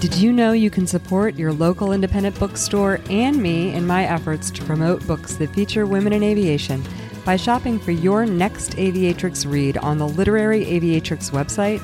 Did you know you can support your local independent bookstore and me in my efforts to promote books that feature women in aviation by shopping for your next Aviatrix read on the Literary Aviatrix website?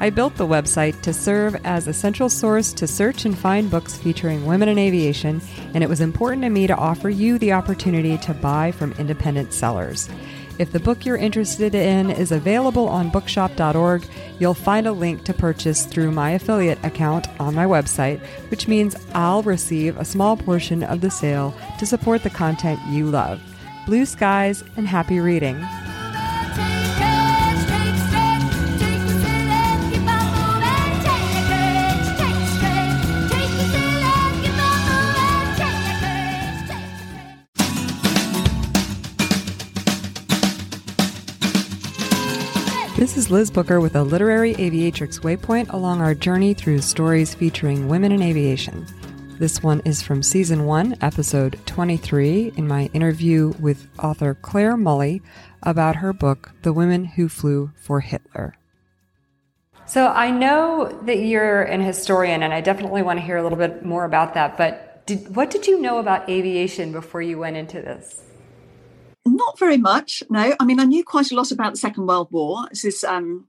I built the website to serve as a central source to search and find books featuring women in aviation, and it was important to me to offer you the opportunity to buy from independent sellers. If the book you're interested in is available on bookshop.org, you'll find a link to purchase through my affiliate account on my website, which means I'll receive a small portion of the sale to support the content you love. Blue skies and happy reading. This is Liz Booker with a literary aviatrix waypoint along our journey through stories featuring women in aviation. This one is from season one, episode 23, in my interview with author Clare Mulley about her book, The Women Who Flew for Hitler. So I know that you're an historian, and I definitely want to hear a little bit more about that. But did, what did you know about aviation before you went into this? Not very much, no. I mean, I knew quite a lot about the Second World War. This is um,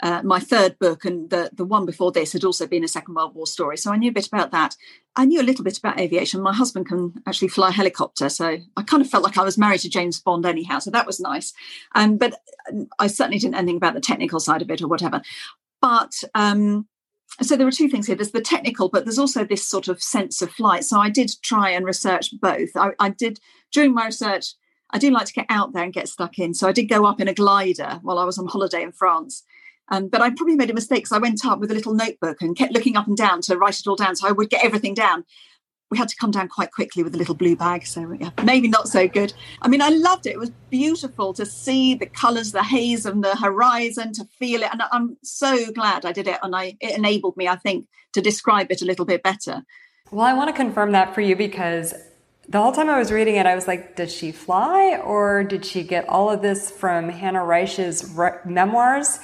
uh, my third book, and the, the one before this had also been a Second World War story. So I knew a bit about that. I knew a little bit about aviation. My husband can actually fly a helicopter, so I kind of felt like I was married to James Bond anyhow. So that was nice. Um, but I certainly didn't know anything about the technical side of it or whatever. But um, so there are two things here there's the technical but there's also this sort of sense of flight so i did try and research both I, I, did during my research I do like to get out there and get stuck in. So I did go up in a glider while I was on holiday in France. Um, but I probably made a mistake because I went up with a little notebook and kept looking up and down to write it all down. So I would get everything down. We had to come down quite quickly with a little blue bag. So yeah, maybe not so good. I mean, I loved it. It was beautiful to see the colours, the haze and the horizon, to feel it. And I'm so glad I did it. And I, it enabled me, I think, to describe it a little bit better. Well, I want to confirm that for you because the whole time I was reading it, I was like, did she fly or did she get all of this from Hanna Reitsch's re- memoirs?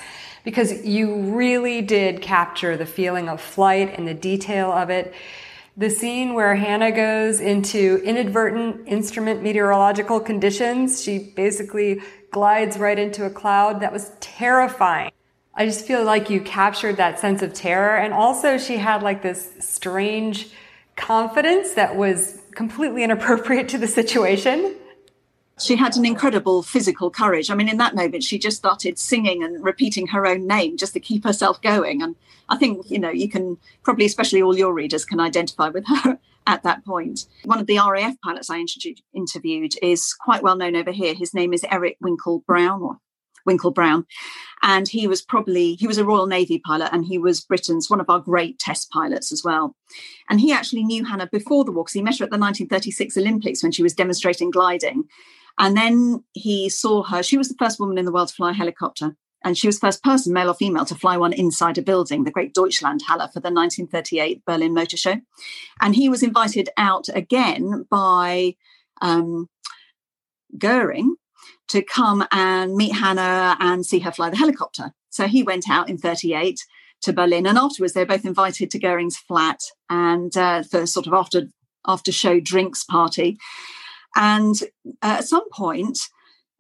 Because you really did capture the feeling of flight and the detail of it. The scene where Hanna goes into inadvertent instrument meteorological conditions, she basically glides right into a cloud. That was terrifying. I just feel like you captured that sense of terror. And also, she had like this strange confidence that was completely inappropriate to the situation. She had an incredible physical courage. I mean, in that moment, she just started singing and repeating her own name just to keep herself going. And I think, you know, you can probably, especially all your readers, can identify with her at that point. One of the RAF pilots I interviewed is quite well known over here. His name is Eric Winkle Brown, or Winkle Brown. And he was probably, he was a Royal Navy pilot and he was Britain's one of our great test pilots as well. And he actually knew Hanna before the war because he met her at the 1936 Olympics when she was demonstrating gliding. And then he saw her, she was the first woman in the world to fly a helicopter. And she was the first person, male or female, to fly one inside a building, the Great deutschland Deutschlandhalle for the 1938 Berlin Motor Show. And he was invited out again by um, Goering to come and meet Hanna and see her fly the helicopter. So he went out in 38 to Berlin, and afterwards they were both invited to Goering's flat and uh, for sort of after after show drinks party. And uh, at some point,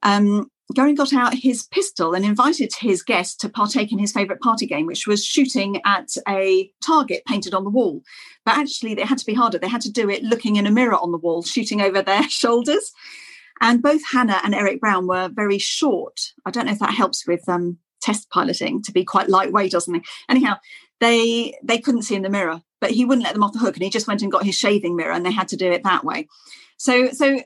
um, Goering got out his pistol and invited his guests to partake in his favourite party game, which was shooting at a target painted on the wall. But actually, it had to be harder. They had to do it looking in a mirror on the wall, shooting over their shoulders. And both Hanna and Eric Brown were very short. I don't know if that helps with um, test piloting to be quite lightweight, or something. Anyhow, they they couldn't see in the mirror, but he wouldn't let them off the hook, and he just went and got his shaving mirror, and they had to do it that way. So so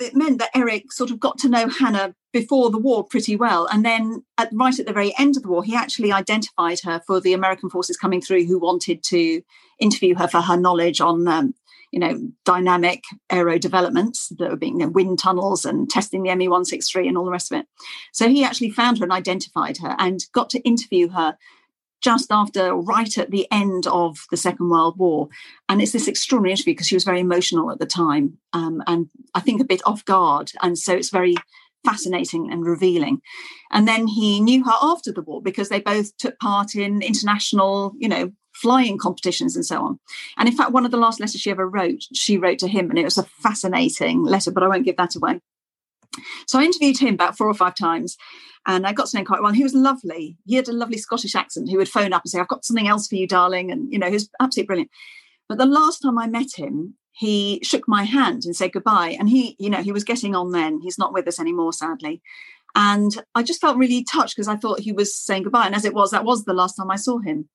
it meant that Eric sort of got to know Hanna before the war pretty well, and then at, right at the very end of the war, he actually identified her for the American forces coming through who wanted to interview her for her knowledge on um, you know, dynamic aero developments that were being you know, wind tunnels and testing the ME 163 and all the rest of it. So he actually found her and identified her and got to interview her just after, right at the end of the Second World War. And it's this extraordinary interview because she was very emotional at the time um, and I think a bit off guard. And so it's very fascinating and revealing. And then he knew her after the war because they both took part in international, you know, flying competitions and so on. And in fact, one of the last letters she ever wrote, she wrote to him, and it was a fascinating letter, but I won't give that away. So I interviewed him about four or five times and I got to know him quite well. He was lovely. He had a lovely Scottish accent who would phone up and say, I've got something else for you, darling. And, you know, he was absolutely brilliant. But the last time I met him, he shook my hand and said goodbye. And he, you know, he was getting on then. He's not with us anymore, sadly. And I just felt really touched because I thought he was saying goodbye. And as it was, that was the last time I saw him.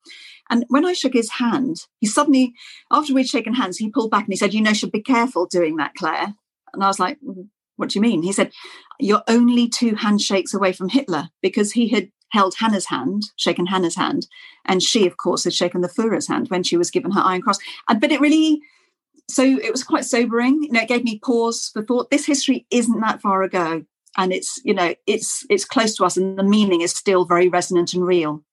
And when I shook his hand, he suddenly, after we'd shaken hands, he pulled back and he said, You know, should be careful doing that, Clare. And I was like, mm, What do you mean? He said, You're only two handshakes away from Hitler because he had held Hanna's hand, shaken Hanna's hand. And she, of course, had shaken the Fuhrer's hand when she was given her Iron Cross. But it really, so it was quite sobering. You know, it gave me pause for thought. This history isn't that far ago and it's you know it's it's close to us and the meaning is still very resonant and real